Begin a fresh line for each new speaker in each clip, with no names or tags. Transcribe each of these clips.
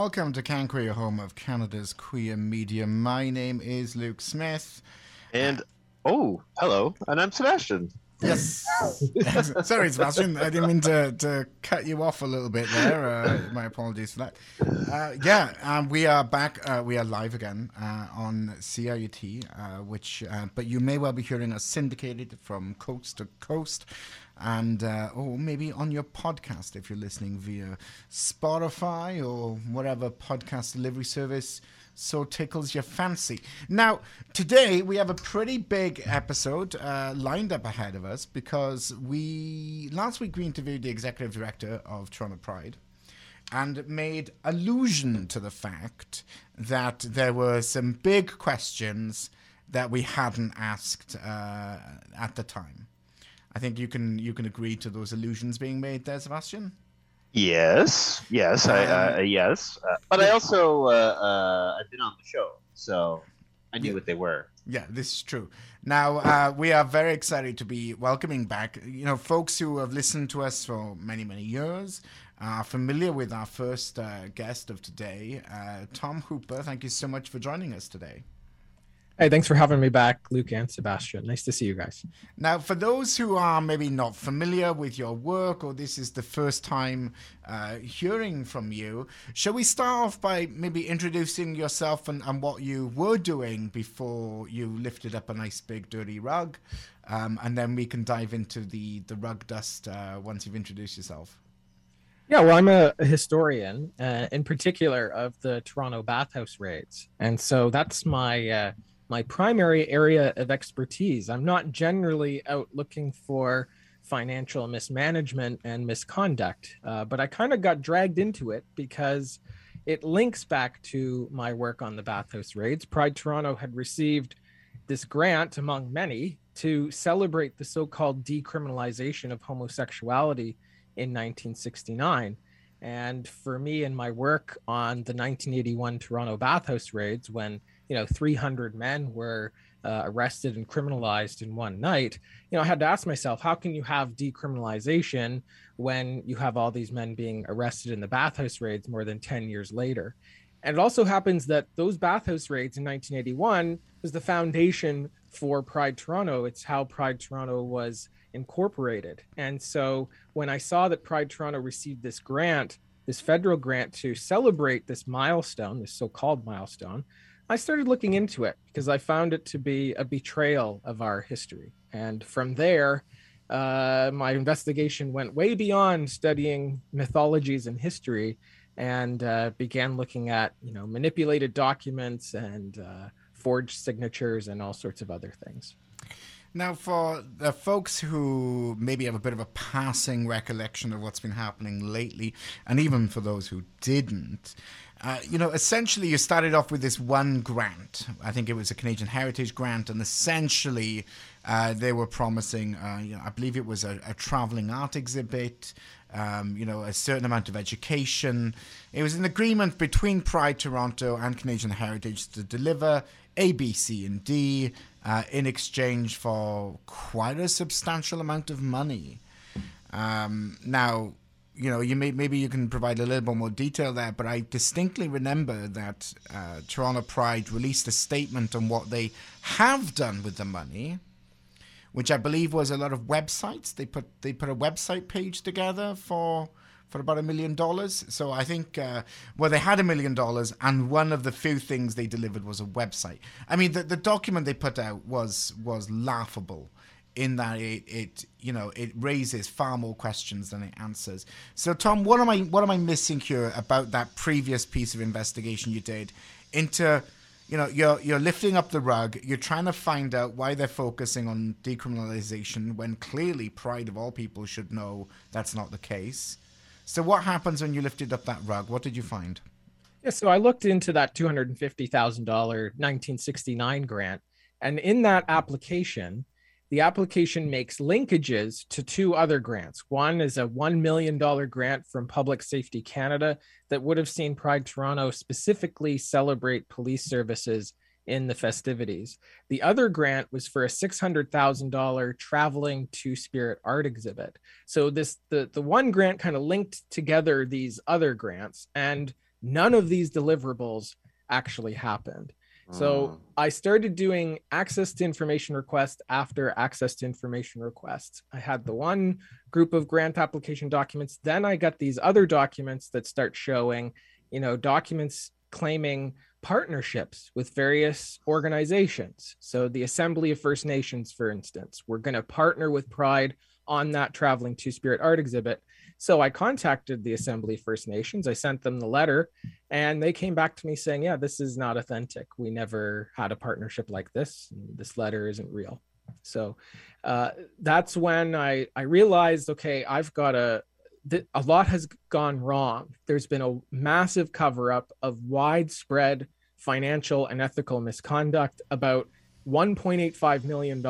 welcome to Can Queer, home of Canada's queer media. My name is Luke Smith.
And oh, hello, and I'm Sebastian.
Yes. Sorry, Sebastian. I didn't mean to, to cut you off a little bit there. Uh, my apologies for that. Uh, yeah, um, we are back. Uh, we are live again uh, on CIUT, uh, which, uh, but you may well be hearing us syndicated from coast to coast and uh, or maybe on your podcast if you're listening via Spotify or whatever podcast delivery service so tickles your fancy. Now, today we have a pretty big episode uh, lined up ahead of us because we last week we interviewed the executive director of Toronto Pride and made allusion to the fact that there were some big questions that we hadn't asked uh, at the time. I think you can you can agree to those allusions being made there, Sebastian.
Yes, yes, I, uh,
Um,
yes, uh, but I also uh, uh, I've been on the show, so I knew
Yeah.
what they were.
Yeah, this is true. Now, uh, we are very excited to be welcoming back, you know, folks who have listened to us for many, many years, are familiar with our first uh, guest of today, uh, Tom Hooper. Thank you so much for joining us today.
Hey, thanks for having me back, Luke and Sebastian. Nice to see you guys.
Now, for those who are maybe not familiar with your work or this is the first time uh, hearing from you, shall we start off by maybe introducing yourself and, and what you were doing before you lifted up a nice big dirty rug? Um, and then we can dive into the, the rug dust uh, once you've introduced yourself.
Yeah, well, I'm a, a historian, uh, in particular of the Toronto bathhouse raids, and so that's my uh, my primary area of expertise. I'm not generally out looking for financial mismanagement and misconduct, uh, but I kind of got dragged into it because it links back to my work on the bathhouse raids. Pride Toronto had received this grant, among many, to celebrate the so-called decriminalization of homosexuality in 1969. And for me and my work on the 1981 Toronto bathhouse raids, when you know 300 men were uh, arrested and criminalized in one night, you know, I had to ask myself, how can you have decriminalization when you have all these men being arrested in the bathhouse raids more than 10 years later? And it also happens that those bathhouse raids in 1981 was the foundation for Pride Toronto. It's how Pride Toronto was incorporated. And so when I saw that Pride Toronto received this grant, this federal grant to celebrate this milestone, this so called milestone, I started looking into it because I found it to be a betrayal of our history. And from there, uh, my investigation went way beyond studying mythologies and history and uh, began looking at you know manipulated documents and uh, forged signatures and all sorts of other things.
Now, for the folks who maybe have a bit of a passing recollection of what's been happening lately, and even for those who didn't, uh, you know, essentially you started off with this one grant. I think it was a Canadian Heritage Grant, and essentially uh, they were promising, uh, you know, I believe it was a, a traveling art exhibit, um, you know, a certain amount of education. It was an agreement between Pride Toronto and Canadian Heritage to deliver A, B, C, and D uh, in exchange for quite a substantial amount of money. Um, now, you know, you may maybe you can provide a little bit more detail there, but I distinctly remember that uh, Toronto Pride released a statement on what they have done with the money, which I believe was a lot of websites. They put they put a website page together for for about a million dollars. So I think uh, well they had a million dollars, and one of the few things they delivered was a website. I mean, the the document they put out was was laughable in that it, it you know it raises far more questions than it answers. So Tom, what am I what am I missing here about that previous piece of investigation you did into you know you're you're lifting up the rug you're trying to find out why they're focusing on decriminalization when clearly pride of all people should know that's not the case? So what happens when you lifted up that rug? What did you find?
Yeah, so I looked into that $250,000 1969 grant, and in that application, the application makes linkages to two other grants. One is a $1 million grant from Public Safety Canada that would have seen Pride Toronto specifically celebrate police services in the festivities. The other grant was for a $600,000 traveling two spirit art exhibit. So this the the one grant kind of linked together these other grants and none of these deliverables actually happened. So
Mm.
I started doing access to information request after access to information requests. I had the one group of grant application documents. Then I got these other documents that start showing, you know, documents claiming partnerships with various organizations. So the Assembly of First Nations, for instance, we're going to partner with Pride on that traveling two spirit art exhibit. So I contacted the Assembly First Nations. I sent them the letter and they came back to me saying, yeah, this is not authentic. We never had a partnership like this. This letter isn't real. So uh, that's when I, I realized, okay, I've got a, a lot has gone wrong. There's been a massive cover up of widespread financial and ethical misconduct about $1.85 million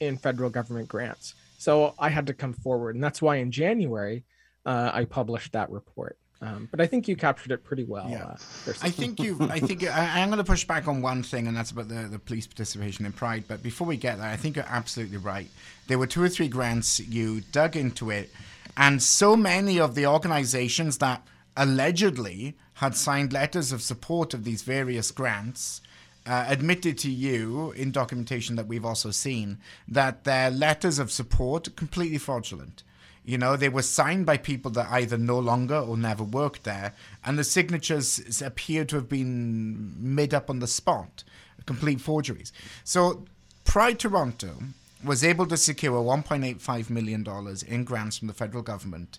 in federal government grants. So I had to come forward. And that's why in January, uh, I published that report. Um, but I think you captured it pretty well.
Yeah.
Uh,
I think you. I think I, I'm going to push back on one thing, and that's about the, the police participation in Pride. But before we get there, I think you're absolutely right. There were two or three grants. You dug into it, and so many of the organisations that allegedly had signed letters of support of these various grants. Uh, admitted to you in documentation that we've also seen that their letters of support completely fraudulent. You know, they were signed by people that either no longer or never worked there, and the signatures appear to have been made up on the spot, complete forgeries. So, Pride Toronto was able to secure $1.85 million in grants from the federal government,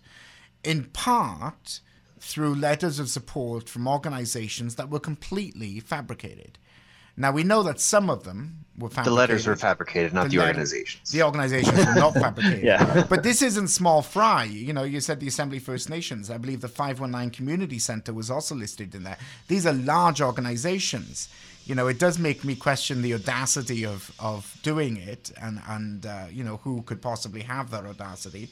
in part through letters of support from organizations that were completely fabricated. Now, we know that some of them were fabricated.
The letters were fabricated, not
The
the,
letter-
organizations.
The organizations were not fabricated.
Yeah.
But this isn't small fry. You know, you said the Assembly First Nations. I believe the 519 Community Center was also listed in there. These are large organizations. You know, it does make me question the audacity of, of doing it and, and uh, you know, who could possibly have that audacity.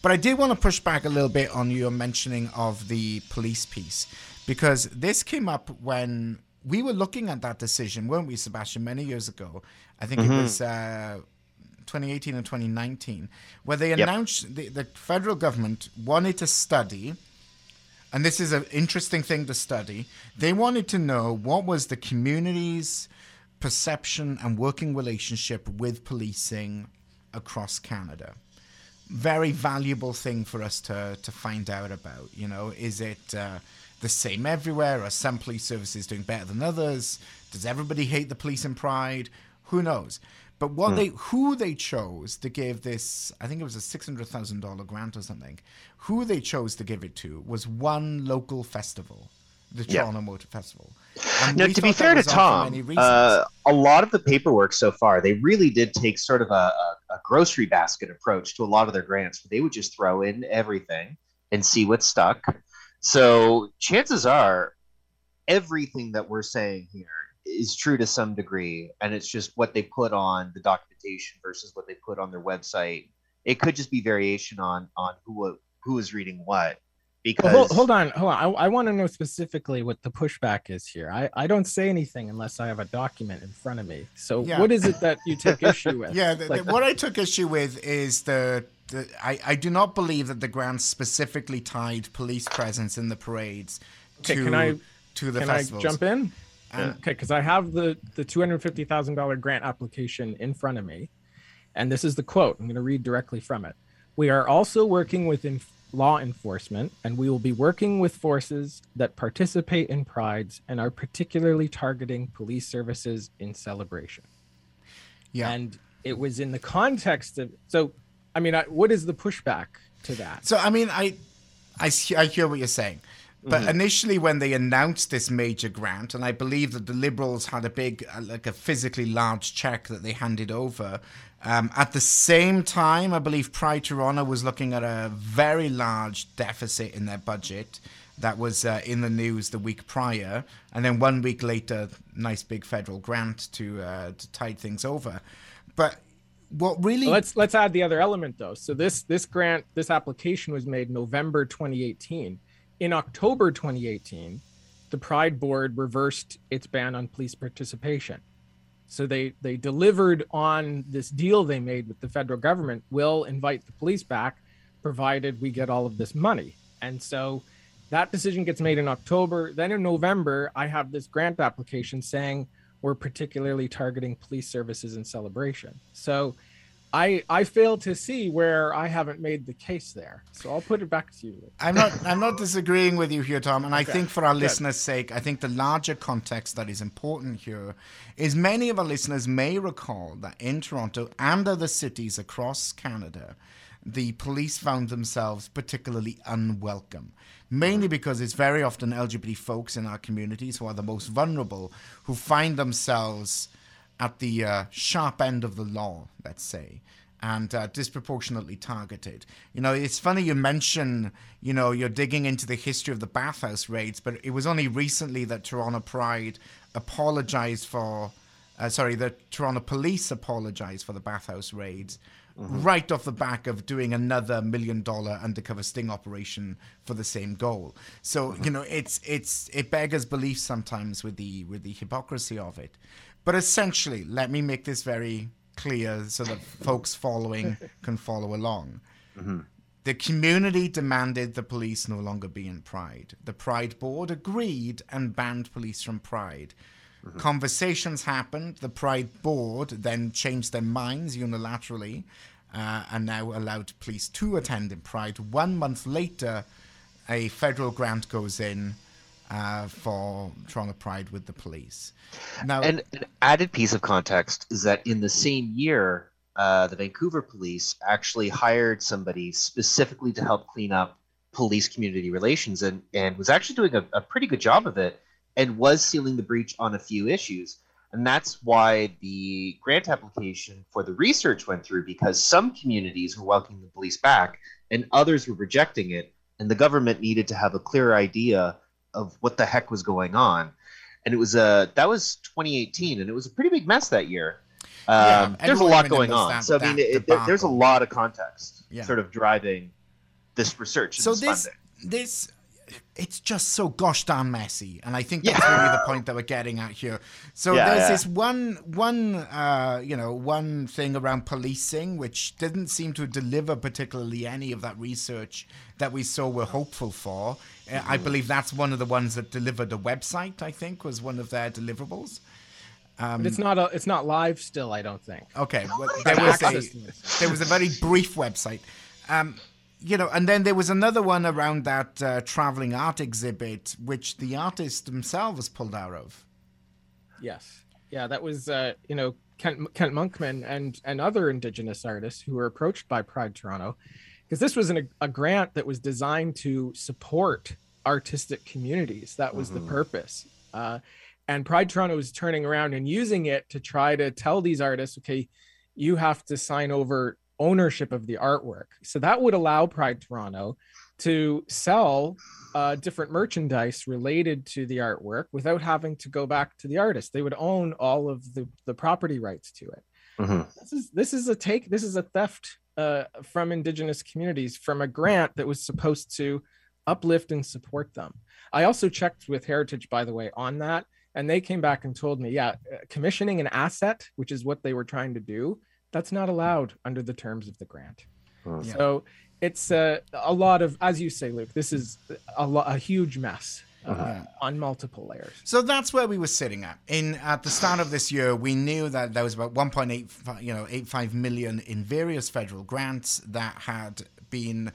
But I did want to push back a little bit on your mentioning of the police piece because this came up when we were looking at that decision, weren't we, Sebastian, many years ago? I think it was uh, 2018 and 2019, where they announced the, the federal government wanted to study, and this is an interesting thing to study. They wanted to know what was the community's perception and working relationship with policing across Canada very valuable thing for us to to find out about. You know, is it uh, the same everywhere? Are some police services doing better than others? Does everybody hate the police in Pride? Who knows? But what they who they chose to give this, I think it was a six hundred thousand dollar grant or something. Who they chose to give it to was one local festival, the
Yeah.
Toronto Motor Festival. And
Now, to be fair to
was odd for
Tom, uh, a lot of the paperwork so far, they really did take sort of a, a, a grocery basket approach to a lot of their grants. Where they would just throw in everything and see what stuck. So chances are, everything that we're saying here is true to some degree, and it's just what they put on the documentation versus what they put on their website. It could just be variation on on who who is reading what. Because
Well, hold, hold on, hold on. I, I want to know specifically what the pushback is here. I, I don't say anything unless I have a document in front of me. So
Yeah.
what is it that you take issue with?
Yeah, the,
Like-
the, what uh I took issue with is the, the I, I do not believe that the grant specifically tied police presence in the parades
Okay,
to
can I-
to the
Can
festivals.
I jump in?
And-
Okay, because I have the the two hundred fifty thousand dollar grant application in front of me, and this is the quote. I'm going to read directly from it. We are also working with inf- law enforcement, and we will be working with forces that participate in prides and are particularly targeting police services in celebration.
Yeah.
And it was in the context of so. I mean, I, what is the pushback to that?
So I mean, I, I, I hear what you're saying, but
Mm-hmm.
initially when they announced this major grant, and I believe that the Liberals had a big, uh, like a physically large check that they handed over. Um, at the same time, I believe Pride Toronto was looking at a very large deficit in their budget that was uh, in the news the week prior, and then one week later, nice big federal grant to uh, to tide things over. But what really
let's let's add the other element though. So this this grant this application was made November 2018. In October 2018, the Pride Board reversed its ban on police participation. So they they delivered on this deal they made with the federal government. Will invite the police back, provided we get all of this money. And so That decision gets made in October. Then in November, I have this grant application saying we're particularly targeting police services and celebration. So I I fail to see where I haven't made the case there. So I'll put it back to you.
I'm not I'm not disagreeing with you here, Tom. And I think for our
good.
listeners' sake, I think the larger context that is important here is many of our listeners may recall that in Toronto and other cities across Canada, the police found themselves particularly unwelcome. Mainly because it's very often LGBT folks in our communities who are the most vulnerable who find themselves at the uh, sharp end of the law, let's say, and uh, disproportionately targeted. You know, it's funny you mention, you know, you're digging into the history of the bathhouse raids, but it was only recently that Toronto Pride apologized for, uh, sorry, the Toronto police apologized for the bathhouse raids. Mm-hmm. Right off the back of doing another million dollar undercover sting operation for the same goal, so mm-hmm. you know it's it's it beggars belief sometimes with the with the hypocrisy of it. But essentially, let me make this very clear so that folks following can follow along. Mm-hmm. The community demanded the police no longer be in Pride. The Pride Board agreed and banned police from Pride. Conversations happened. The Pride Board then changed their minds unilaterally uh, and now allowed police to attend in Pride. One month later, a federal grant goes in uh, for Toronto Pride with the police. Now,
And an added piece of context is that in the same year, uh, the Vancouver police actually hired somebody specifically to help clean up police community relations and, and was actually doing a, a pretty good job of it and was sealing the breach on a few issues. And that's why the grant application for the research went through because some communities were welcoming the police back and others were rejecting it. And the government needed to have a clear idea of what the heck was going on and it was uh that was 2018 and it was a pretty big mess that year
Yeah,
um, there's a lot going on so i mean
that
it, there's a lot of context
Yeah.
sort of driving this research
so
this
this this it's just so gosh darn messy and i think that's
Yeah.
really the point that we're getting at here so
Yeah,
there's
yeah.
this one one uh you know one thing around policing which didn't seem to deliver particularly any of that research that we saw we're hopeful for Uh, i believe that's one of the ones that delivered a website i think was one of their deliverables
But it's not a, it's not live still. I don't think.
Okay, well, there was a there was a very brief website, um, you know, and then there was another one around that uh, traveling art exhibit, which the artists themselves pulled out of.
Yes. Yeah, that was uh, you know Kent, Kent Monkman and and other Indigenous artists who were approached by Pride Toronto, because this was an, a grant that was designed to support artistic communities. That was the purpose. Uh, and Pride Toronto was turning around and using it to try to tell these artists, okay, you have to sign over ownership of the artwork. So that would allow Pride Toronto to sell uh, different merchandise related to the artwork without having to go back to the artist. They would own all of the, the property rights to it.
Mhm.
This is this is a take. This is a theft uh, from Indigenous communities from a grant that was supposed to uplift and support them. I also checked with Heritage, by the way, on that, and they came back and told me, yeah, uh, commissioning an asset, which is what they were trying to do, that's not allowed under the terms of the grant.
Yeah.
So it's uh, a lot of, as you say, Luke, this is a, lo- a huge mess uh,
Yeah.
on multiple layers.
So that's where we were sitting at. In at the start of this year, we knew that there was about 1.8 you know 85 million in various federal grants that had been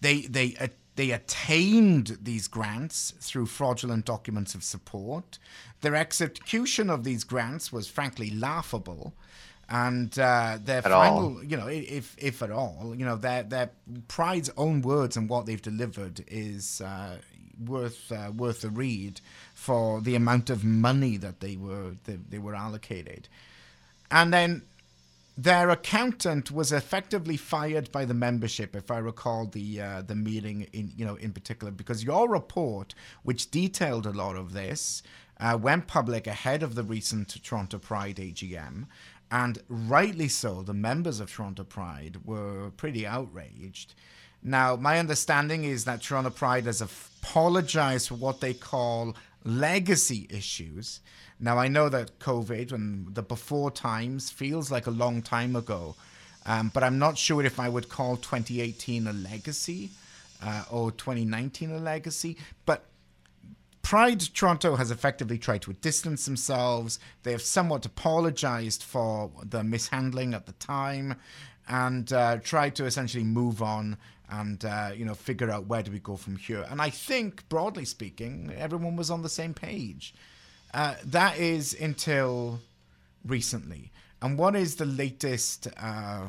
they they uh, they attained these grants through fraudulent documents of support. Their execution of these grants was frankly laughable. And uh, their
At all.
final, you know, if if at all, you know, their their pride's own words and what they've delivered is uh, worth uh, worth a read for the amount of money that they were they, they were allocated, and then their accountant was effectively fired by the membership, if I recall the uh, the meeting in you know in particular, because your report, which detailed a lot of this, uh, went public ahead of the recent Toronto Pride AGM, and rightly so. The members of Toronto Pride were pretty outraged. Now, my understanding is that Toronto Pride has apologized for what they call legacy issues. Now, I know that COVID and the before times feels like a long time ago, um, but I'm not sure if I would call 2018 a legacy. uh, owe 2019 a legacy. But Pride Toronto has effectively tried to distance themselves. They have somewhat apologized for the mishandling at the time and uh, tried to essentially move on and uh, you know figure out where do we go from here. And I think, broadly speaking, everyone was on the same page. Uh, that is until recently. And what is the latest uh,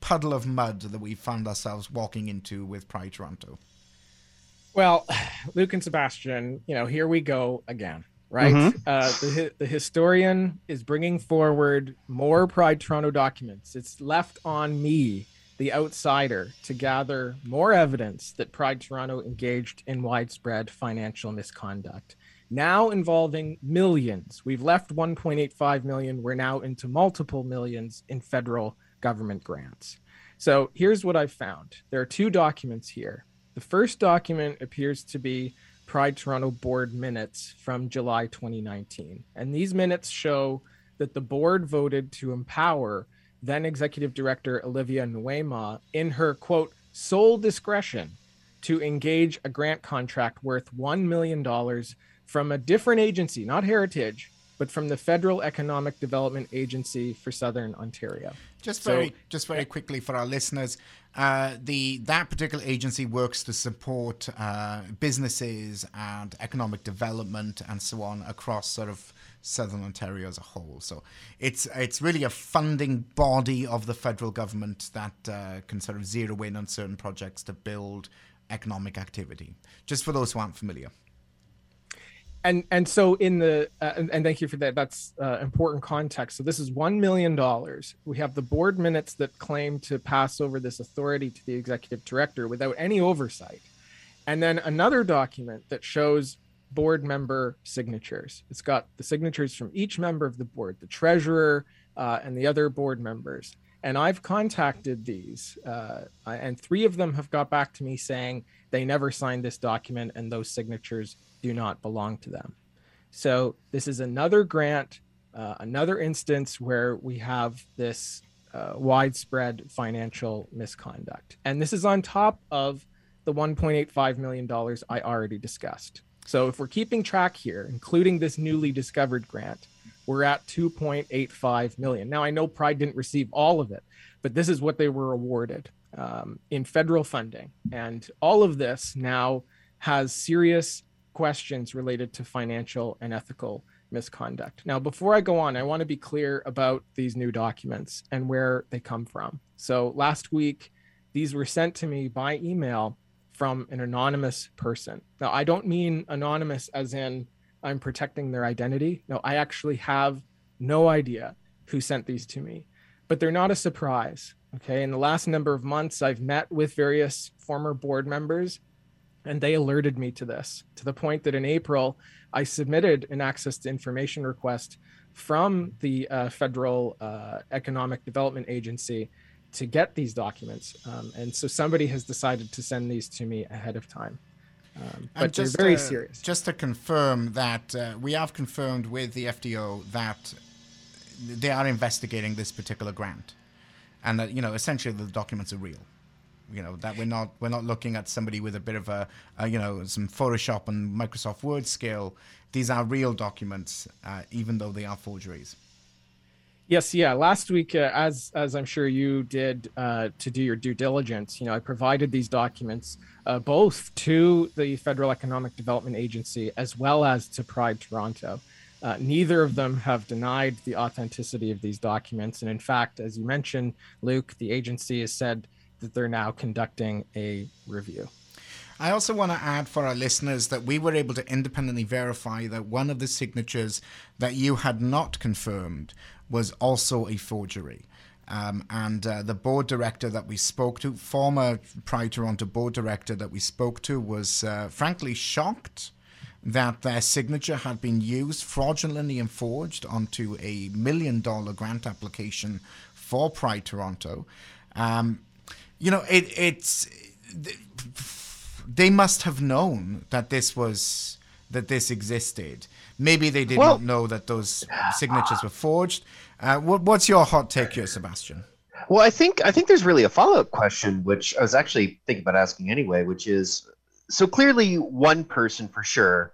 puddle of mud that we found ourselves walking into with Pride Toronto?
Well, Luke and Sebastian, you know, here we go again, right? Mm-hmm. Uh, the, the historian is bringing forward more Pride Toronto documents. It's left on me, the outsider, to gather more evidence that Pride Toronto engaged in widespread financial misconduct. Now involving millions. We've left 1.85 million. We're now into multiple millions in federal government grants. So here's what I've found there are two documents here. The first document appears to be Pride Toronto board minutes from July 2019. And these minutes show that the board voted to empower then executive director Olivia Nuamah in her quote sole discretion to engage a grant contract worth $1 million from a different agency, not Heritage, but from the Federal Economic Development Agency for Southern Ontario.
Just very, so, just very quickly for our listeners, uh, the that particular agency works to support uh, businesses and economic development and so on across sort of southern Ontario as a whole. So it's it's really a funding body of the federal government that uh, can sort of zero in on certain projects to build economic activity. Just for those who aren't familiar
and and so in the uh, and, and, thank you for that. That's uh, important context. So this is one million dollars. We have the board minutes that claim to pass over this authority to the executive director without any oversight. And then another document that shows board member signatures. It's got the signatures from each member of the board the treasurer uh, and the other board members. And i've contacted these uh, and three of them have got back to me saying they never signed this document and those signatures do not belong to them. So this is another grant, uh, another instance where we have this uh, widespread financial misconduct. And this is on top of the $1.85 million I already discussed. So if we're keeping track here, including this newly discovered grant, we're at 2.85 million. Now I know Pride didn't receive all of it, but this is what they were awarded um, in federal funding. And all of this now has serious questions related to financial and ethical misconduct. Now, before I go on, I want to be clear about these new documents and where they come from. So, last week, these were sent to me by email from an anonymous person. Now, I don't mean anonymous as in I'm protecting their identity. No, I actually have no idea who sent these to me, but they're not a surprise. Okay. In the last number of months, I've met with various former board members and they alerted me to this to the point that in April, I submitted an access to information request from the uh, Federal uh, Economic Development Agency to get these documents. Um, and so somebody has decided to send these to me ahead of time. Um, but just, they're very uh, serious.
Just to confirm that uh, we have confirmed with the FDO that they are investigating this particular grant, and that you know essentially the documents are real you know that we're not we're not looking at somebody with a bit of a, a you know some Photoshop and Microsoft Word skill. These are real documents, uh, even though they are forgeries.
Yes, yeah. Last week, uh, as as I'm sure you did uh, to do your due diligence, you know, I provided these documents uh, both to the Federal Economic Development Agency as well as to Pride Toronto. Uh, neither of them have denied the authenticity of these documents, and in fact, as you mentioned, Luke, the agency has said that they're now conducting a review.
I also want to add for our listeners that we were able to independently verify that one of the signatures that you had not confirmed was also a forgery. Um, and uh, the board director that we spoke to, former Pride Toronto board director that we spoke to, was uh, frankly shocked that their signature had been used fraudulently and forged onto a million dollar grant application for Pride Toronto. Um, you know, it, it's they must have known that this was that this existed. Maybe they did well, not know that those signatures were forged. Uh, what, what's your hot take here, Sebastian?
Well, I think I think there's really a follow up question, which I was actually thinking about asking anyway, which is so clearly one person for sure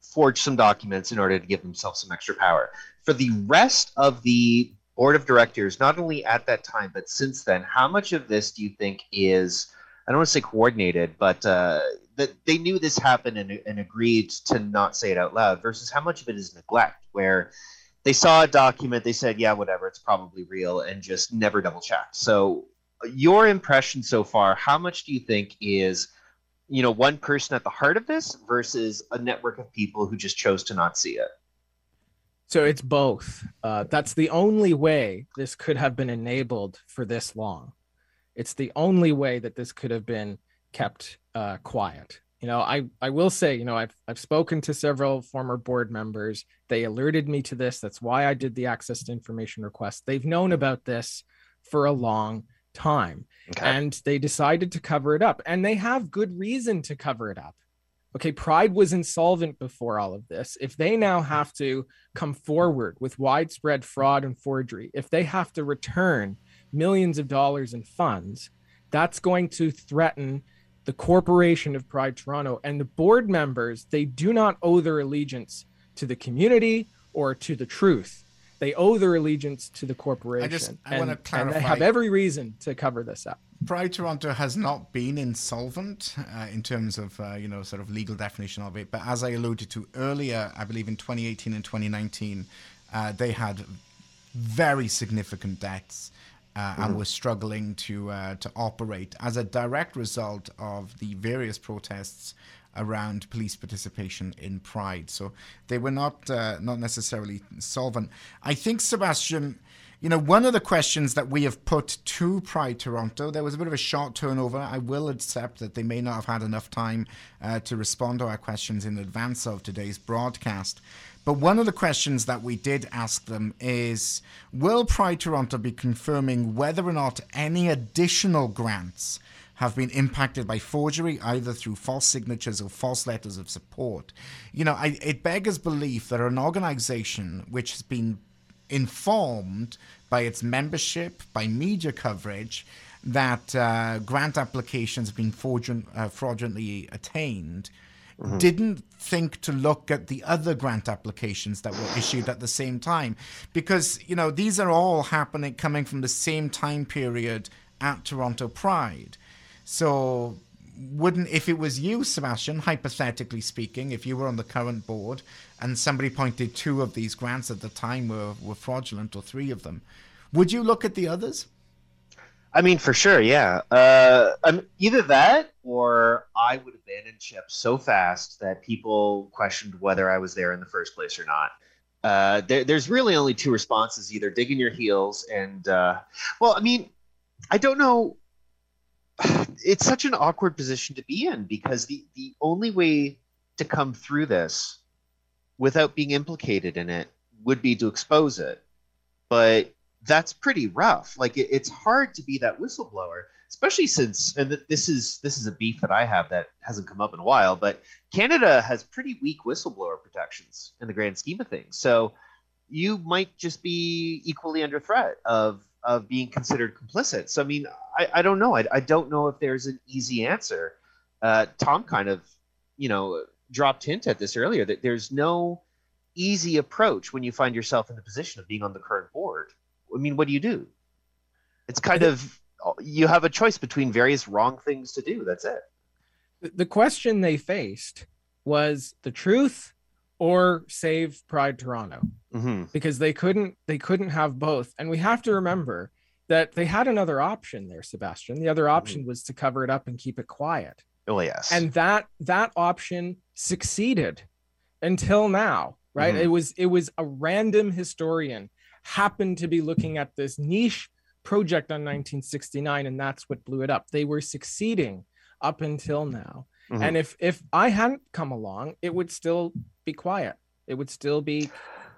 forged some documents in order to give themselves some extra power. For the rest of the board of directors, not only at that time but since then, how much of this do you think is I don't want to say coordinated, but uh, that they knew this happened and, and agreed to not say it out loud versus how much of it is neglect where they saw a document, they said, yeah, whatever, it's probably real, and just never double checked. So, your impression so far, how much do you think is, you know, one person at the heart of this versus a network of people who just chose to not see it?
So it's both. Uh, that's the only way this could have been enabled for this long. It's the only way that this could have been kept uh, quiet. You know i i will say you know i've i've spoken to several former board members. They alerted me to this. That's why i did the access to information request. They've known about this for a long time. Okay. and they decided to cover it up. And they have good reason to cover it up okay pride was insolvent before all of this if they now have to come forward with widespread fraud and forgery if they have to return millions of dollars in funds that's going to threaten the corporation of Pride Toronto and the board members, they do not owe their allegiance to the community or to the truth. They owe their allegiance to the corporation. I just I and, want to clarify. And they have every reason to cover this up.
Pride Toronto has not been insolvent uh, in terms of uh, you know sort of legal definition of it, but as I alluded to earlier, I believe in 2018 and 2019, uh, they had very significant debts uh, mm-hmm. and was struggling to uh, to operate as a direct result of the various protests around police participation in Pride. So they were not uh, not necessarily solvent. I think Sebastian. You know, one of the questions that we have put to Pride Toronto, there was a bit of a short turnover. I will accept that they may not have had enough time uh, to respond to our questions in advance of today's broadcast. But one of the questions that we did ask them is Will Pride Toronto be confirming whether or not any additional grants have been impacted by forgery, either through false signatures or false letters of support? You know, I, it beggars belief that an organization which has been informed by its membership, by media coverage, that uh, grant applications have been fraudulent, uh, fraudulently attained mm-hmm. didn't think to look at the other grant applications that were issued at the same time because you know these are all happening coming from the same time period at Toronto Pride so wouldn't if it was you Sebastian hypothetically speaking if you were on the current board and somebody pointed two of these grants at the time were, were fraudulent or three of them would you look at the others
I mean, for sure, yeah. Uh, um, either that or I would abandon ship so fast that people questioned whether I was there in the first place or not. Uh, there, there's really only two responses: either digging your heels and, uh, well, I mean, I don't know. It's such an awkward position to be in because the the only way to come through this without being implicated in it would be to expose it, but that's pretty rough. Like it, it's hard to be that whistleblower, especially since and this is this is a beef that I have that hasn't come up in a while. But Canada has pretty weak whistleblower protections in the grand scheme of things. So you might just be equally under threat of of being considered complicit. So I mean, I, I don't know. I, I don't know if there's an easy answer. Uh, Tom kind of, you know, dropped hint at this earlier that there's no easy approach when you find yourself in the position of being on the current board. I mean, what do you do? It's kind of you have a choice between various wrong things to do. That's it.
The question they faced was the truth or save Pride Toronto mm-hmm. because they couldn't they couldn't have both. And we have to remember that they had another option there, Sebastian. The other option mm-hmm. was to cover it up and keep it quiet.
Oh yes.
And that that option succeeded until now, right? Mm-hmm. It was it was a random historian happened to be looking at this niche project on 1969 and that's what blew it up they were succeeding up until now mm-hmm. and if if i hadn't come along it would still be quiet it would still be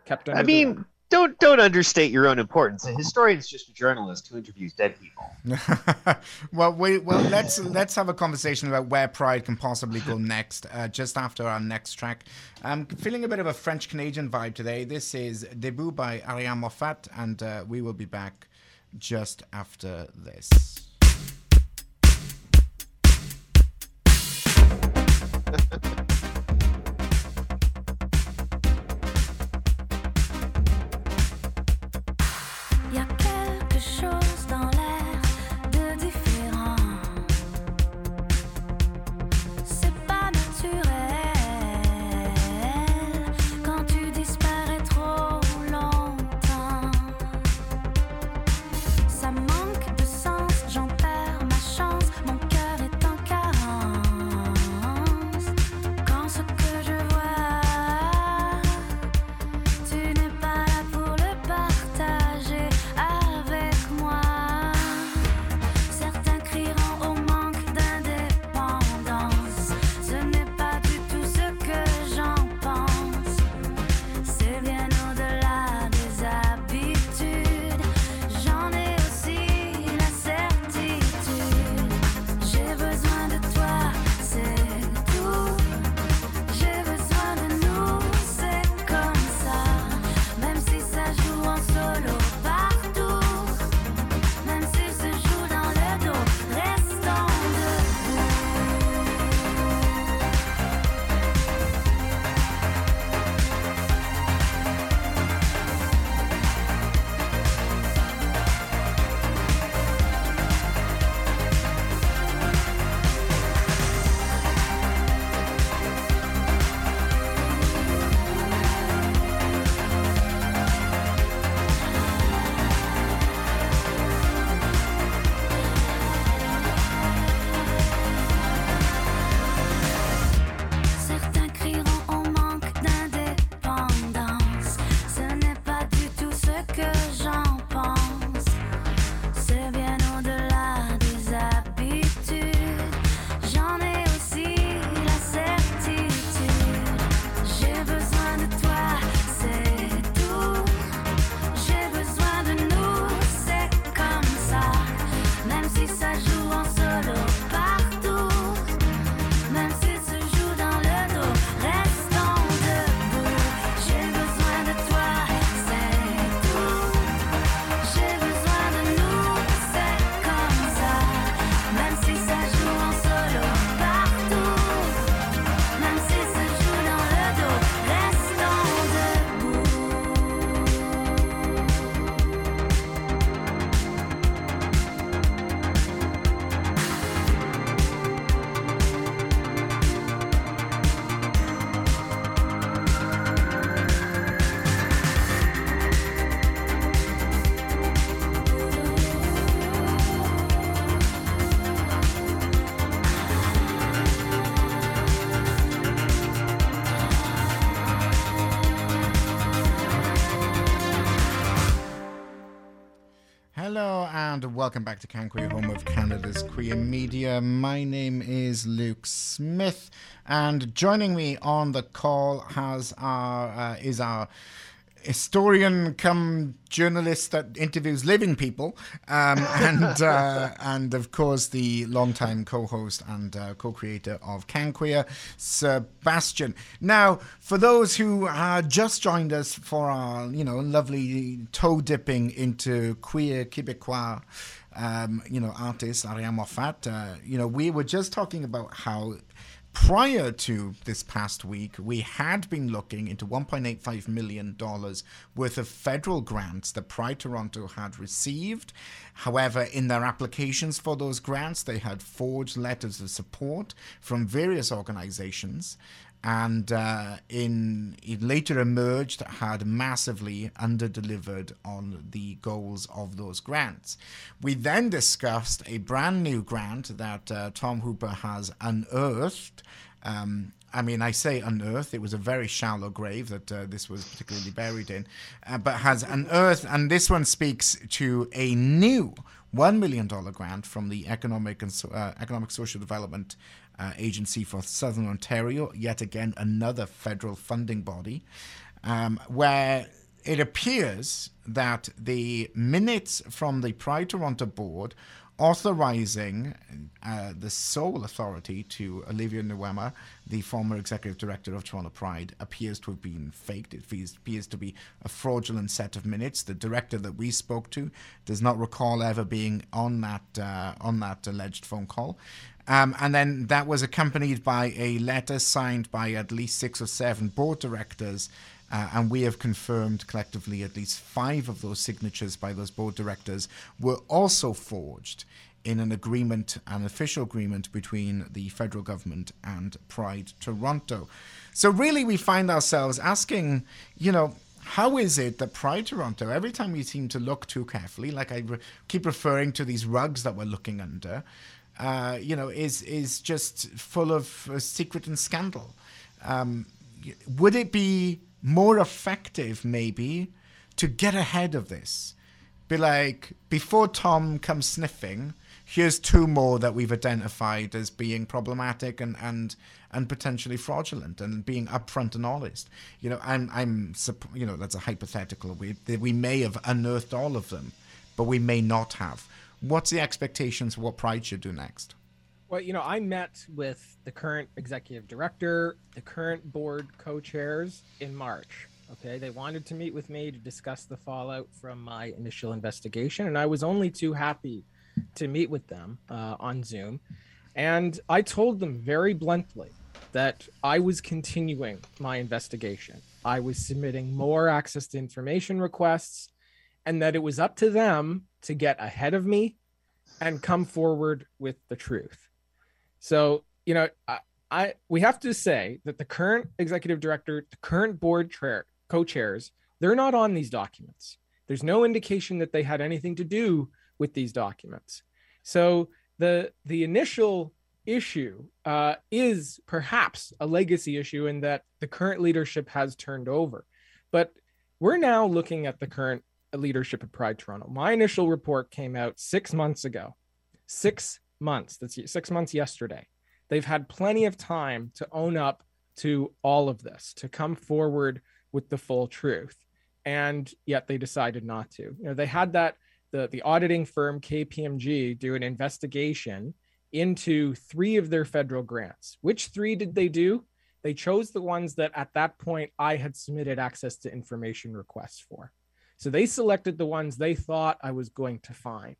kept
i mean don't don't understate your own importance. A historian is just a journalist who interviews dead people.
well, we well let's let's have a conversation about where Pride can possibly go next. Uh, just after our next track, I'm feeling a bit of a French Canadian vibe today. This is Debout by Ariane Moffatt, and uh, we will be back just after this. and welcome back to Canqueer, home of Canada's queer media. My name is Luke Smith, and joining me on the call has our uh, is our historian come journalist that interviews living people um, and uh, and of course the longtime co-host and uh, co-creator of Canqueer, Sebastian. Now, for those who uh, just joined us for our you know lovely toe dipping into queer Quebecois um, you know artist Ariane Moffatt, uh, you know we were just talking about how prior to this past week, we had been looking into $1.85 million worth of federal grants that Pride Toronto had received. However, in their applications for those grants, they had forged letters of support from various organizations. And uh, in it later emerged had massively underdelivered on the goals of those grants. We then discussed a brand new grant that uh, Tom Hooper has unearthed. Um, I mean, I say unearthed. It was a very shallow grave that uh, this was particularly buried in, uh, but has unearthed, and this one speaks to a new one million dollar grant from the Economic and so, uh, Economic Social Development uh, Agency for Southern Ontario. Yet again, another federal funding body, um, where it appears that the minutes from the Pride Toronto board authorizing uh, the sole authority to Olivia Nuamah, the former executive director of Toronto Pride, appears to have been faked. It appears, to be a fraudulent set of minutes. The director that we spoke to does not recall ever being on that uh, on that alleged phone call. Um, and then that was accompanied by a letter signed by at least six or seven board directors. Uh, and we have confirmed collectively at least five of those signatures by those board directors were also forged in an agreement, an official agreement between the federal government and Pride Toronto. So, really, we find ourselves asking, you know, how is it that Pride Toronto, every time we seem to look too carefully, like I re- keep referring to these rugs that we're looking under, uh, you know, is is just full of uh, secret and scandal. Um, would it be more effective, maybe, to get ahead of this? Be like, before Tom comes sniffing, here's two more that we've identified as being problematic and and and potentially fraudulent and being upfront and honest. You know, I'm I'm you know that's a hypothetical. We we may have unearthed all of them, but we may not have. What's the expectations what Pride should do next?
Well, you know, I met with the current executive director, the current board co-chairs in March. Okay, they wanted to meet with me to discuss the fallout from my initial investigation, and I was only too happy to meet with them uh, on Zoom. And I told them very bluntly that I was continuing my investigation. I was submitting more access to information requests, and that it was up to them to get ahead of me and come forward with the truth. So, you know, I, I we have to say that the current executive director, the current board chair, co-chairs, they're not on these documents. There's no indication that they had anything to do with these documents. So the the initial issue uh, is perhaps a legacy issue in that the current leadership has turned over, but we're now looking at the current leadership at Pride Toronto. My initial report came out six months ago. Six months. That's six months yesterday. They've had plenty of time to own up to all of this, to come forward with the full truth. And yet they decided not to. You know, they had that the, the auditing firm KPMG do an investigation into three of their federal grants. Which three did they do? They chose the ones that at that point I had submitted access to information requests for. So they selected the ones they thought I was going to find,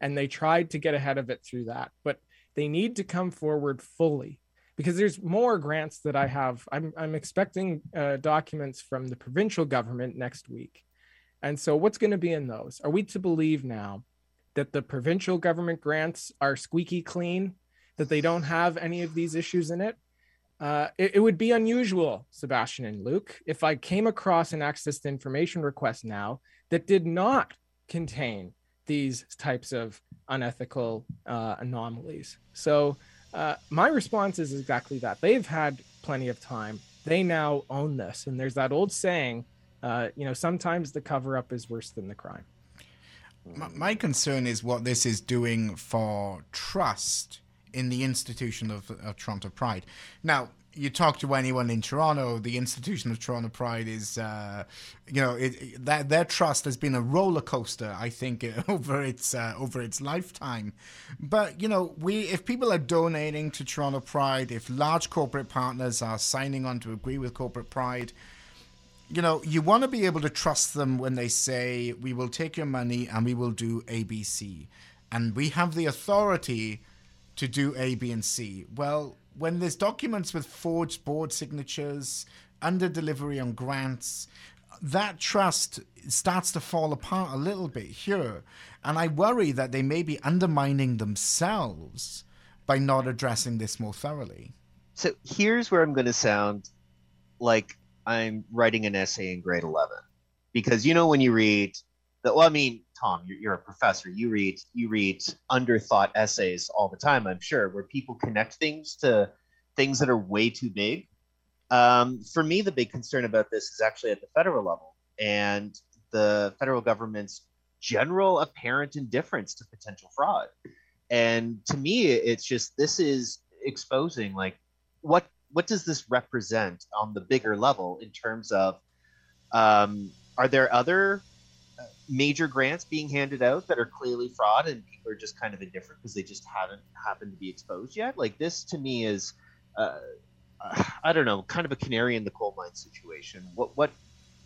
and they tried to get ahead of it through that. But they need to come forward fully because there's more grants that I have. I'm, I'm expecting uh, documents from the provincial government next week. And so, what's going to be in those? Are we to believe now that the provincial government grants are squeaky clean, that they don't have any of these issues in it? Uh, it, it, would be unusual, Sebastian and Luke, if I came across an access to information request now that did not contain these types of unethical uh, anomalies. So, uh, my response is exactly that. They've had plenty of time. They now own this. And there's that old saying, uh, you know, sometimes the cover up is worse than the crime.
My, my concern is what this is doing for trust in the institution of, of Toronto Pride. Now, you talk to anyone in Toronto, the institution of Toronto Pride is, uh, you know, it, that their trust has been a roller coaster. I think over its uh, over its lifetime. But you know, we if people are donating to Toronto Pride, if large corporate partners are signing on to agree with corporate Pride, you know, you want to be able to trust them when they say, "We will take your money and we will do ABC," and we have the authority to do A, B, and C. Well, when there's documents with forged board signatures, under delivery on grants, that trust starts to fall apart a little bit here. And I worry that they may be undermining themselves by not addressing this more thoroughly.
So here's where I'm going to sound like I'm writing an essay in grade 11. Because you know, when you read that, well, I mean, Tom, you're, you're a professor. You read you read underthought essays all the time. I'm sure where people connect things to things that are way too big. Um, for me, the big concern about this is actually at the federal level and the federal government's general apparent indifference to potential fraud. And to me, it's just this is exposing like what what does this represent on the bigger level in terms of um, are there other major grants being handed out that are clearly fraud and people are just kind of indifferent because they just haven't happened to be exposed yet. Like this to me is, uh, I don't know, kind of a canary in the coal mine situation. What what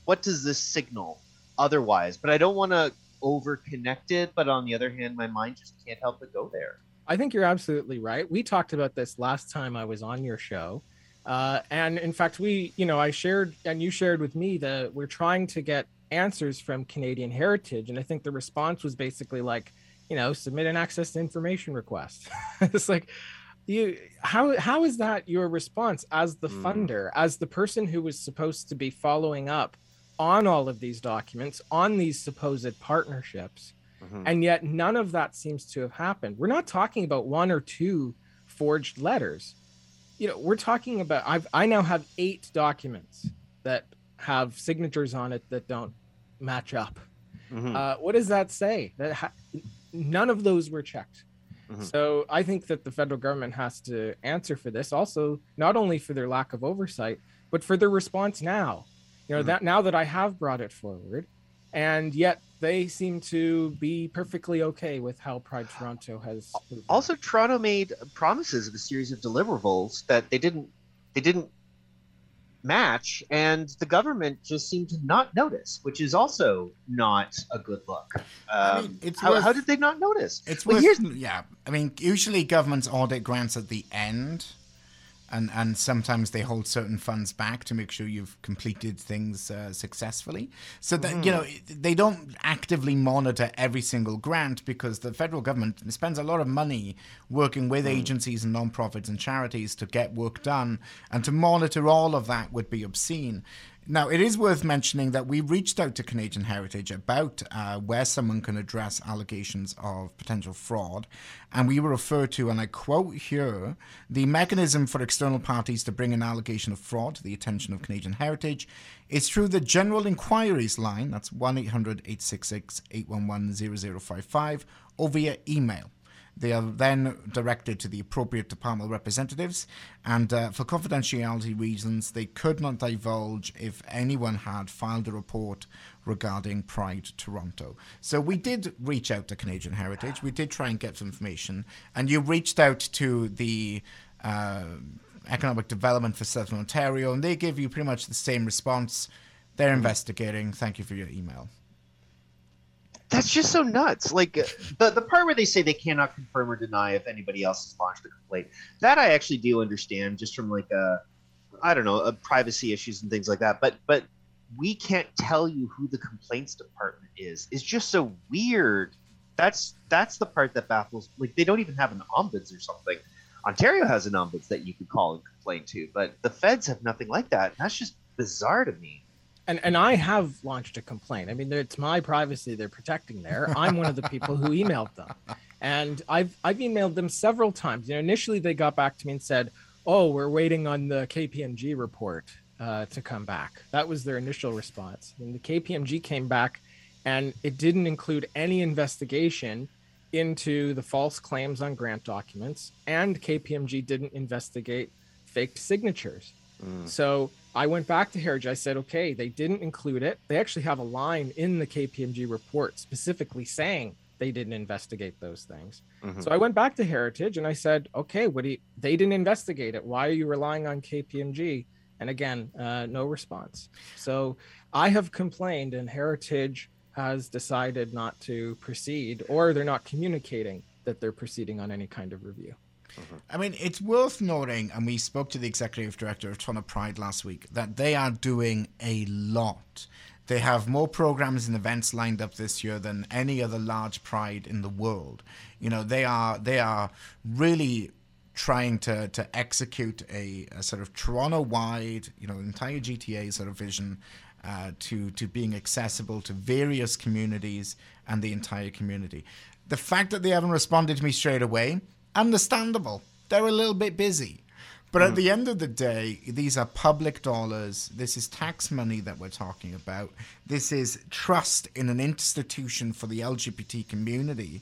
what does this signal otherwise? But I don't want to over connect it. But on the other hand, my mind just can't help but go there.
I think you're absolutely right. We talked about this last time I was on your show. Uh, and in fact, we, you know, I shared and you shared with me that we're trying to get answers from Canadian Heritage. And I think the response was basically like, you know, submit an access to information request. it's like, you how how is that your response as the
Mm.
funder as the person who was supposed to be following up on all of these documents on these supposed partnerships
Mhm.
and yet none of that seems to have happened we're not talking about one or two forged letters you know we're talking about i've i now have eight documents that have signatures on it that don't match up
Mhm.
uh, what does that say that ha- none of those were checked
Mhm.
so i think that the federal government has to answer for this also not only for their lack of oversight but for their response now you know
Mhm.
that now that i have brought it forward and yet they seem to be perfectly okay with how pride toronto has
also toronto made promises of a series of deliverables that they didn't they didn't match and the government just seemed to not notice which is also not a good look um,
I mean, it's
how,
worth-
how did they not notice
It's
well,
worth,
here's
yeah. I mean, usually governments audit grants at the end, and and sometimes they hold certain funds back to make sure you've completed things uh, successfully. So that you know they don't actively monitor every single grant because the federal government spends a lot of money working with agencies and non-profits and charities to get work done, and to monitor all of that would be obscene. Now, it is worth mentioning that we reached out to Canadian Heritage about uh, where someone can address allegations of potential fraud. And we were referred to, and I quote here the mechanism for external parties to bring an allegation of fraud to the attention of Canadian Heritage is through the General Inquiries line, that's 1 800 866 811 0055, or via email. They are then directed to the appropriate departmental representatives, and uh, for confidentiality reasons, they could not divulge if anyone had filed a report regarding Pride Toronto. So we did reach out to Canadian Heritage. We did try and get some information, and you reached out to the. Uh, Economic Development for Southern Ontario, and they give you pretty much the same response. They're investigating. Thank you for your email.
That's just so nuts. Like uh, the, the part where they say they cannot confirm or deny if anybody else has launched a complaint that i actually do understand just from like a i don't know a privacy issues and things like that. But but we can't tell you who the complaints department is. Is just so weird. That's that's the part that baffles like they don't even have an ombuds or something. Ontario has an ombuds that you could call and complain to but the feds have nothing like that. That's just bizarre to me
and and I have launched a complaint. I mean, it's my privacy they're protecting there. I'm one of the people who emailed them, and I've I've emailed them several times. You know, initially they got back to me and said, "Oh, we're waiting on the KPMG report uh, to come back." That was their initial response. And the KPMG came back, and it didn't include any investigation into the false claims on grant documents, and KPMG didn't investigate faked signatures. So I went back to Heritage. I said, okay, they didn't include it. They actually have a line in the KPMG report specifically saying they didn't investigate those things.
Mhm.
So I went back to Heritage and I said, okay, what do you, they didn't investigate it. Why are you relying on KPMG? And again, uh, no response. So I have complained, and Heritage has decided not to proceed, or they're not communicating that they're proceeding on any kind of review.
I mean, it's worth noting, and we spoke to the executive director of Toronto Pride last week, that they are doing a lot. They have more programs and events lined up this year than any other large pride in the world. You know, they are they are really trying to to execute a, a sort of Toronto-wide, you know, entire GTA sort of vision uh, to to being accessible to various communities and the entire community. The fact that they haven't responded to me straight away, understandable. They're a little bit busy. But at the end of the day, these are public dollars. This is tax money that we're talking about. This is trust in an institution for the LGBT community.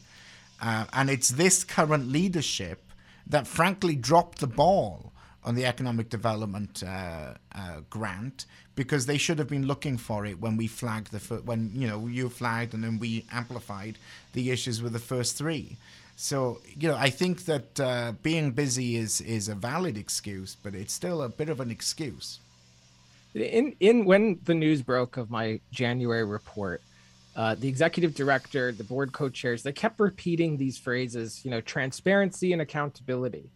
Uh, and it's this current leadership that frankly dropped the ball on the economic development uh, uh, grant because they should have been looking for it when we flagged the fir- when you know you flagged and then we amplified the issues with the first three. So you know, I think that uh, being busy is is a valid excuse, but it's still a bit of an excuse.
In in when the news broke of my January report, uh, the executive director, the board co-chairs, they kept repeating these phrases, you know, transparency and accountability.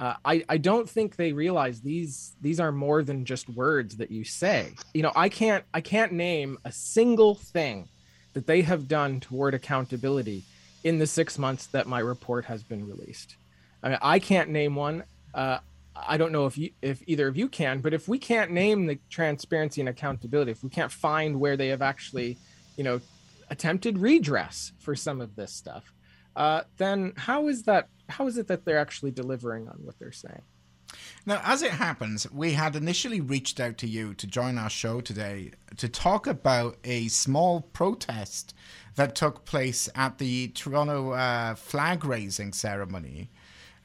Uh, I, I don't think they realize these these are more than just words that you say. You know, I can't I can't name a single thing that they have done toward accountability in the six months that my report has been released. I mean, I can't name one. Uh, I don't know if you if either of you can, but if we can't name the transparency and accountability, if we can't find where they have actually, you know, attempted redress for some of this stuff, uh, then how is that? How is it that they're actually delivering on what they're saying?
Now, as it happens, we had initially reached out to you to join our show today to talk about a small protest that took place at the Toronto uh, flag raising ceremony,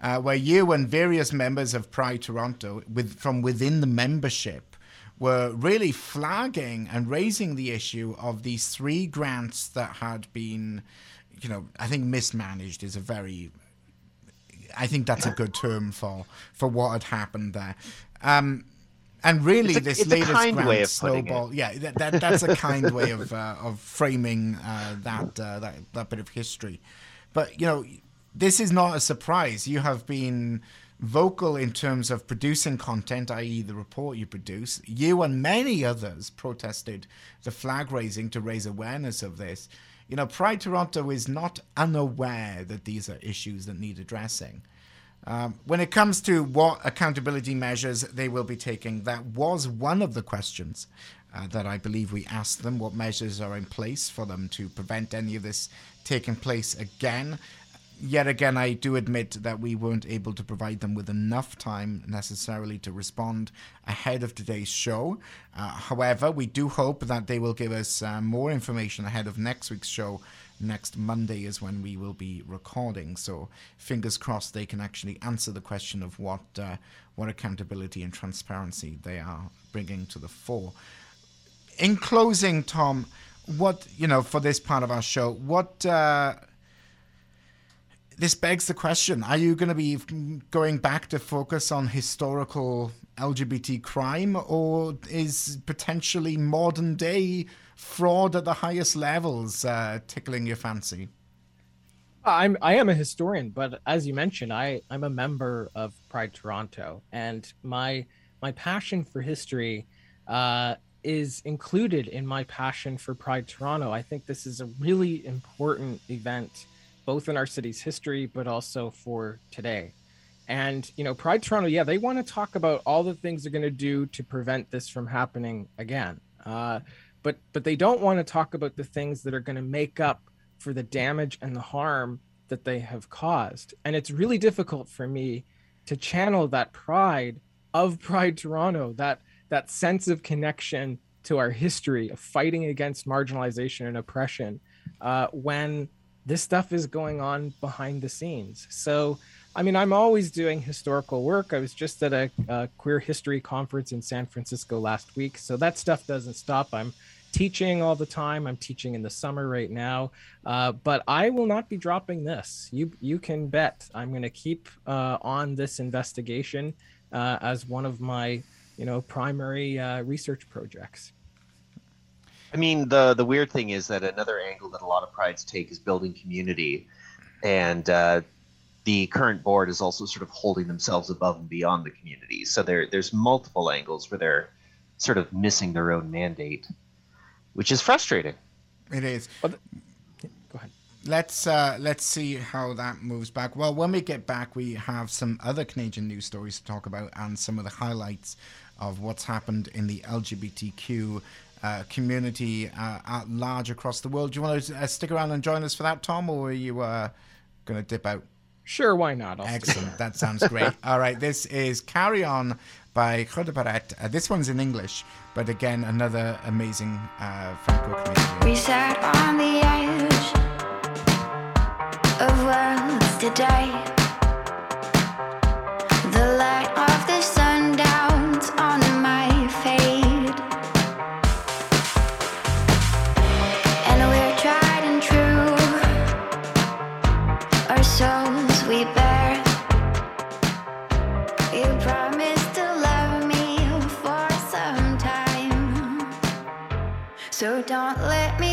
uh, where you and various members of Pride Toronto, with from within the membership, were really flagging and raising the issue of these three grants that had been, you know, I think mismanaged is a very I think that's a good term for for what had happened there. Um, and really,
a-
this latest
kind
grant
way of putting it.
snowball. Yeah, that, that that's a kind way of uh, of framing uh, that, uh, that that bit of history. But you know, this is not a surprise. You have been vocal in terms of producing content, i.e., the report you produce. You and many others protested the flag raising to raise awareness of this. You know, Pride Toronto is not unaware that these are issues that need addressing. Um, when it comes to what accountability measures they will be taking, that was one of the questions uh, that I believe we asked them. What measures are in place for them to prevent any of this taking place again? Yet again, I do admit that we weren't able to provide them with enough time necessarily to respond ahead of today's show. Uh, however, we do hope that they will give us uh, more information ahead of next week's show next Monday is when we will be recording. So fingers crossed they can actually answer the question of what uh, what accountability and transparency they are bringing to the fore. In closing, Tom, what you know for this part of our show, what. This begs the question are you going to be going back to focus on historical LGBT crime or is potentially modern day fraud at the highest levels uh, tickling your fancy?
I'm I am a historian, but as you mentioned, I I'm a member of Pride Toronto, and my my passion for history uh, is included in my passion for Pride Toronto. I think this is a really important event, both in our city's history, but also for today. And you know, Pride Toronto, yeah, they want to talk about all the things they're going to do to prevent this from happening again. Uh, but but they don't want to talk about the things that are going to make up for the damage and the harm that they have caused. And it's really difficult for me to channel that pride of Pride Toronto, that that sense of connection to our history of fighting against marginalization and oppression uh, when this stuff is going on behind the scenes. So, I mean, I'm always doing historical work. I was just at a, a queer history conference in San Francisco last week. So that stuff doesn't stop. I'm teaching all the time. I'm teaching in the summer right now, uh, but I will not be dropping this. You you can bet I'm going to keep uh, on this investigation uh, as one of my you know primary uh, research projects.
I mean, the the weird thing is that another angle that a lot of prides take is building community, and uh, the current board is also sort of holding themselves above and beyond the community. So there there's multiple angles where they're sort of missing their own mandate, which is frustrating.
It is.
Go ahead.
Let's uh, let's see how that moves back. Well, when we get back, we have some other Canadian news stories to talk about and some of the highlights of what's happened in the LGBTQ uh, community uh, at large across the world. Do you want to uh, stick around and join us for that, Tom, or are you uh, going to dip out?
Sure, why not? I'll
Excellent. That sounds great. All right. This is Carry On by Rhoda Uh, this one's in English, but again, another amazing uh, Franco Canadian.
We sat on the edge of worlds today. So don't let me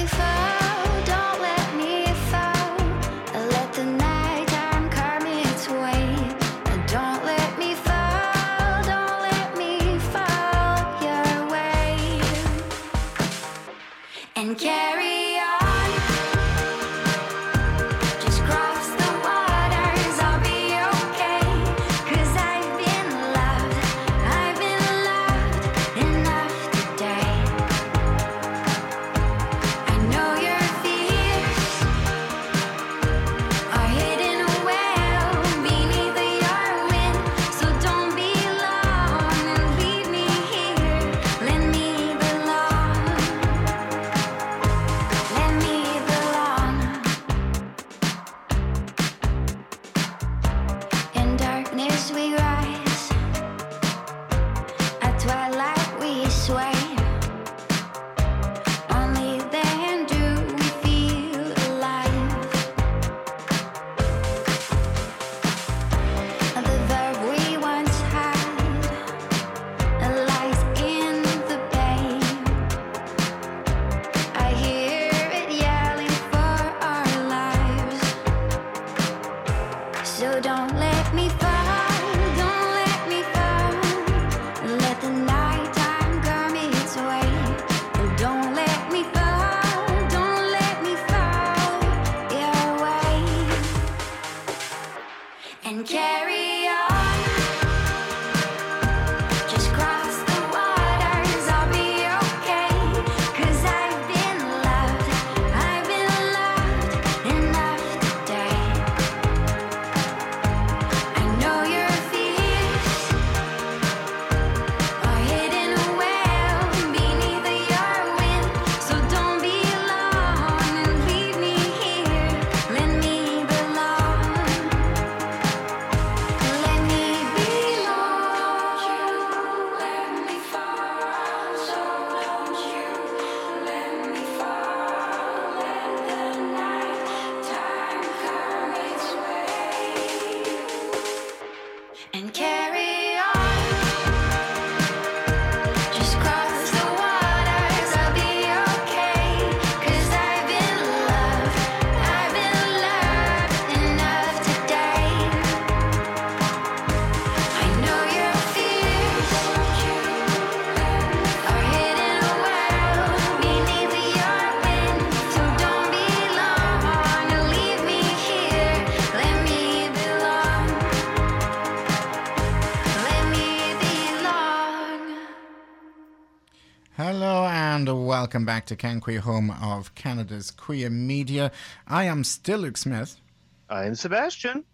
welcome back to Canquay, home of Canada's queer media. I am still Luke Smith,
I'm Sebastian.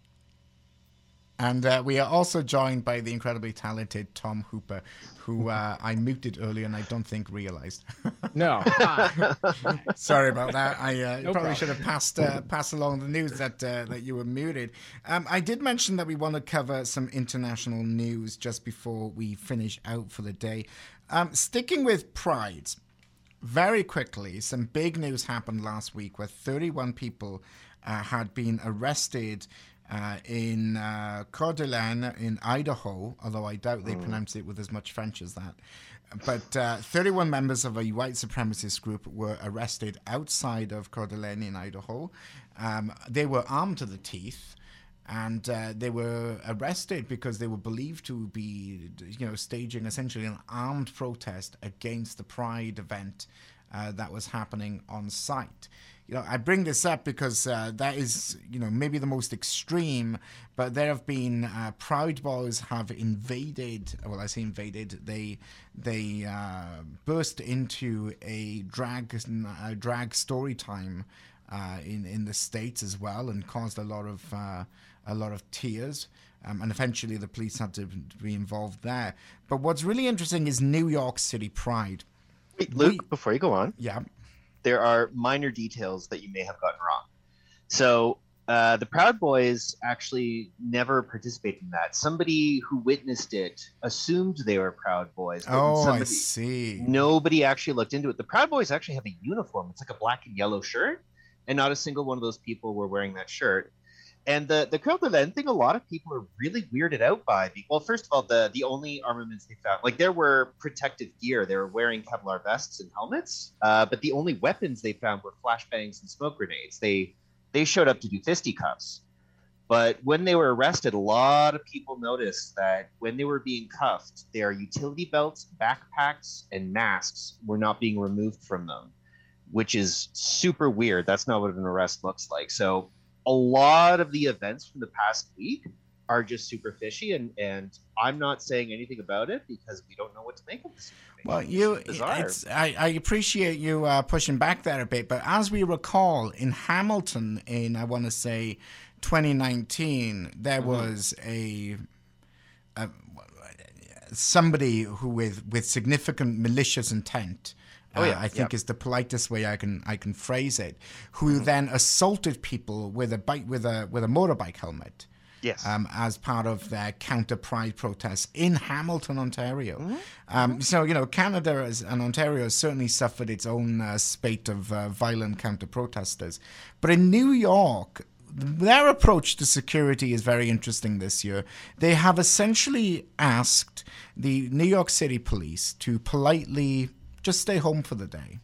and uh, we are also joined by the incredibly talented Tom Hooper, who uh, I muted earlier and I don't think realized.
No.
Sorry about that. I uh,
No
probably
problem.
should have passed uh, passed along the news that uh, that you were muted. Um, I did mention that we want to cover some international news just before we finish out for the day. Um, sticking with Pride, very quickly, some big news happened last week where 31 people uh, had been arrested. Uh, in uh, Coeur in Idaho, although I doubt they pronounce it with as much French as that. But uh, 31 members of a white supremacist group were arrested outside of Coeur in Idaho. Um, they were armed to the teeth and uh, they were arrested because they were believed to be, you know, staging essentially an armed protest against the Pride event uh, that was happening on site. You know, I bring this up because uh, that is, you know, maybe the most extreme, but there have been uh, Proud Boys have invaded. Well, I say invaded. They they uh, burst into a drag a drag story time uh, in in the states as well, and caused a lot of uh, a lot of tears. Um, and eventually, the police had to be involved there. But what's really interesting is New York City Pride.
Wait, Luke,
We-
before you go on,
Yeah,
there are minor details that you may have gotten wrong. So uh, the Proud Boys actually never participated in that. Somebody who witnessed it assumed they were Proud Boys. but
Oh, I see.
Nobody actually looked into it. The Proud Boys actually have a uniform. It's like a black and yellow shirt, and not a single one of those people were wearing that shirt. And the the Coeur thing, a lot of people are really weirded out by. Well, first of all, the the only armaments they found, like there were protective gear, they were wearing Kevlar vests and helmets, uh, but the only weapons they found were flashbangs and smoke grenades. They they showed up to do fisticuffs. But when they were arrested, a lot of people noticed that when they were being cuffed, their utility belts, backpacks, and masks were not being removed from them, which is super weird. That's not what an arrest looks like. So, a lot of the events from the past week are just super fishy, and, and I'm not saying anything about it because we don't know what to make of this.
Well, you, it's, I, I appreciate you uh, pushing back there a bit, but as we recall, in Hamilton, in I want to say 2019, there
Mm-hmm.
was a, a somebody who with with significant malicious intent.
Oh, yeah,
uh, I think
yeah.
is the politest way I can I can phrase it. Who then assaulted people with a bike with a with a motorbike helmet
Yes.
um, as part of their counter pride protests in Hamilton, Ontario.
Mm-hmm.
Um, so, you know, Canada has, and Ontario has certainly suffered its own uh, spate of uh, violent counter protesters. But in New York, their approach to security is very interesting this year. They have essentially asked the New York City police to politely just stay home for the day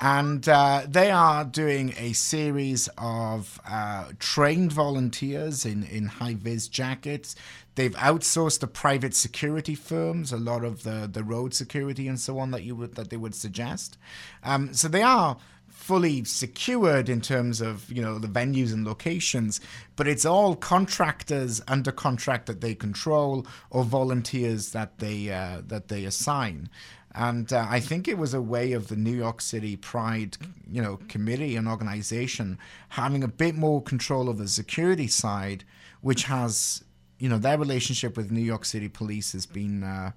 and uh, they are doing a series of uh, trained volunteers in, in high vis jackets. They've outsourced to private security firms a lot of the, the road security and so on that you would that they would suggest. Um, so they are fully secured in terms of you know the venues and locations, but it's all contractors under contract that they control or volunteers that they uh, that they assign. And uh, I think it was a way of the New York City Pride, you know, committee and organization having a bit more control of the security side, which has, you know, their relationship with New York City police has been uh,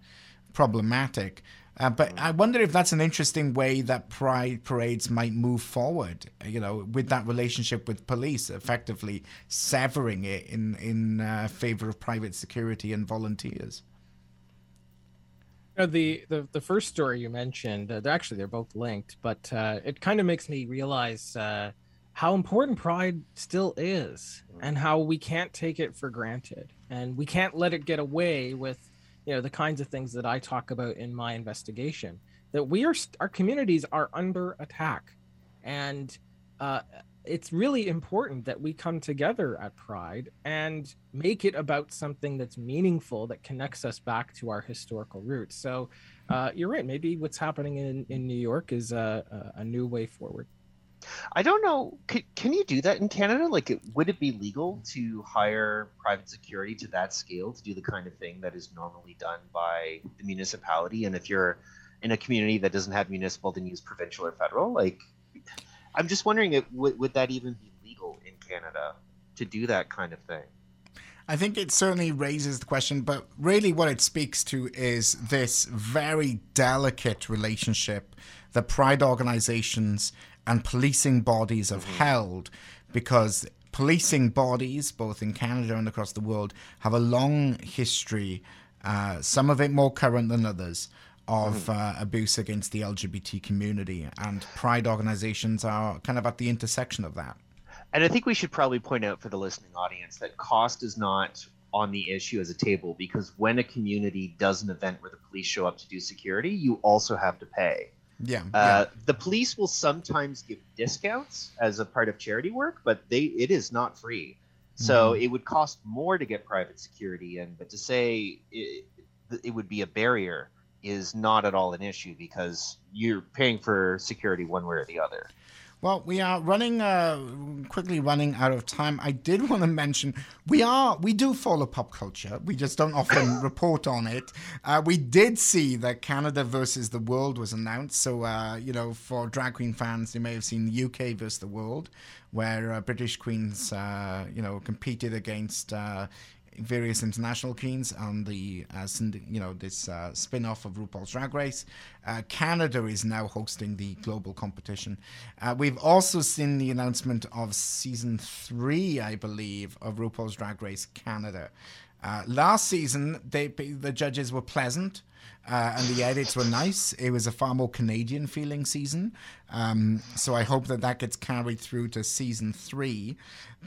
problematic. Uh, but I wonder if that's an interesting way that pride parades might move forward. You know, with that relationship with police, effectively severing it in in uh, favor of private security and volunteers.
Uh, the, the the first story you mentioned, uh, they're actually they're both linked, but uh, it kind of makes me realize uh, how important pride still is, and how we can't take it for granted, and we can't let it get away with, you know, the kinds of things that I talk about in my investigation. That we are our communities are under attack, and uh, it's really important that we come together at Pride and make it about something that's meaningful that connects us back to our historical roots. So uh, you're right. Maybe what's happening in, in New York is a, a, new way forward.
I don't know. Can, can you do that in Canada? Like, it, would it be legal to hire private security to that scale to do the kind of thing that is normally done by the municipality? And if you're in a community that doesn't have municipal, then use provincial or federal. Like, I'm just wondering, if, would would that even be legal in Canada to do that kind of thing?
I think it certainly raises the question, but really what it speaks to is this very delicate relationship that pride organizations and policing bodies have held because policing bodies, both in Canada and across the world, have a long history, uh, some of it more current than others, of uh, abuse against the LGBT community. And pride organizations are kind of at the intersection of that.
And I think we should probably point out for the listening audience that cost is not on the issue as a table because when a community does an event where the police show up to do security, you also have to pay.
Yeah.
Uh, the police will sometimes give discounts as a part of charity work, but they it is not free. So it would cost more to get private security in, but to say it, it would be a barrier is not at all an issue because you're paying for security one way or the other.
Well, we are running uh, quickly running out of time. I did want to mention we are we do follow pop culture. We just don't often report on it. Uh, we did see that Canada versus the World was announced. So uh, you know, for drag queen fans, you may have seen the UK versus the World, where uh, British queens uh, you know competed against. Various international queens on the uh, you know this uh, spin-off of RuPaul's Drag Race. Uh, Canada is now hosting the global competition. Uh, we've also seen the announcement of season three, I believe, of RuPaul's Drag Race Canada. Uh, last season, they the judges were pleasant. Uh, and the edits were nice. It was a far more Canadian feeling season. Um, so I hope that that gets carried through to season three.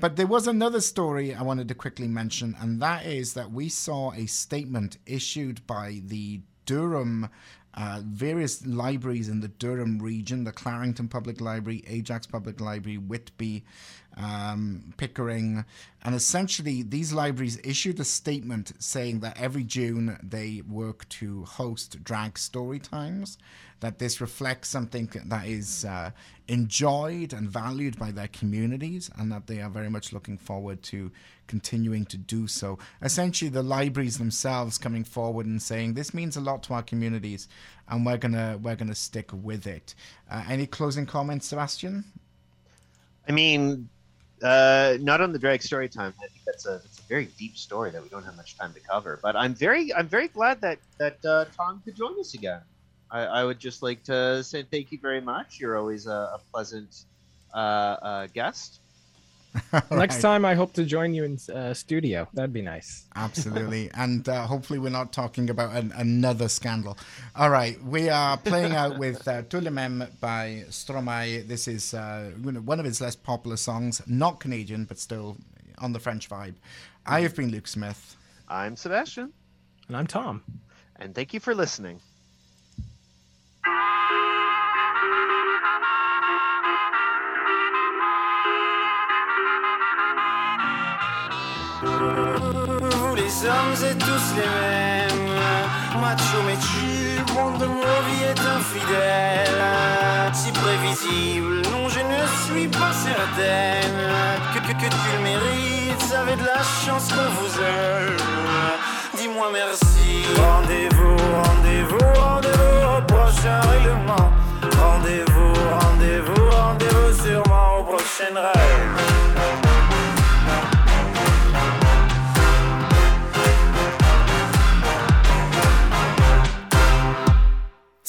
But there was another story I wanted to quickly mention, and that is that we saw a statement issued by the Durham uh, various libraries in the Durham region, the Clarington Public Library, Ajax Public Library, Whitby, um, Pickering, and essentially these libraries issued a statement saying that every June they work to host drag story times that this reflects something that is uh, enjoyed and valued by their communities, and that they are very much looking forward to continuing to do so. Essentially, the libraries themselves coming forward and saying this means a lot to our communities, and we're gonna we're gonna stick with it. Uh, any closing comments, Sebastian?
I mean, uh, not on the drag story time. I think that's a that's a very deep story that we don't have much time to cover. But I'm very I'm very glad that that uh, Tom could join us again. I, I would just like to say thank you very much. You're always a, a pleasant uh, uh, guest.
Next
Right.
time, I hope to join you in uh, studio. That'd be nice.
Absolutely. and uh, hopefully, we're not talking about an, another scandal. All right. We are playing out with uh, Tous les mêmes by Stromae. This is uh, one of his less popular songs, not Canadian, but still on the French vibe. I have been Luke Smith.
I'm Sebastian,
And I'm Tom.
and thank you for listening.
Les hommes êtes tous les mêmes. Macho mais tu monde de ma vie est infidèle. Si prévisible, non je ne suis pas certaine. Que, que, que tu le mérites, vous avez de la chance qu'on vous aime. Dis-moi merci. Rendez-vous, rendez-vous, rendez-vous au prochain règlement. Rendez-vous, rendez-vous, rendez-vous sûrement au prochain rêve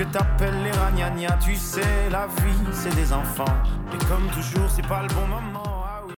que t'appelles les ragnagnas Tu sais, la vie, c'est des enfants. Et comme toujours, c'est pas le bon moment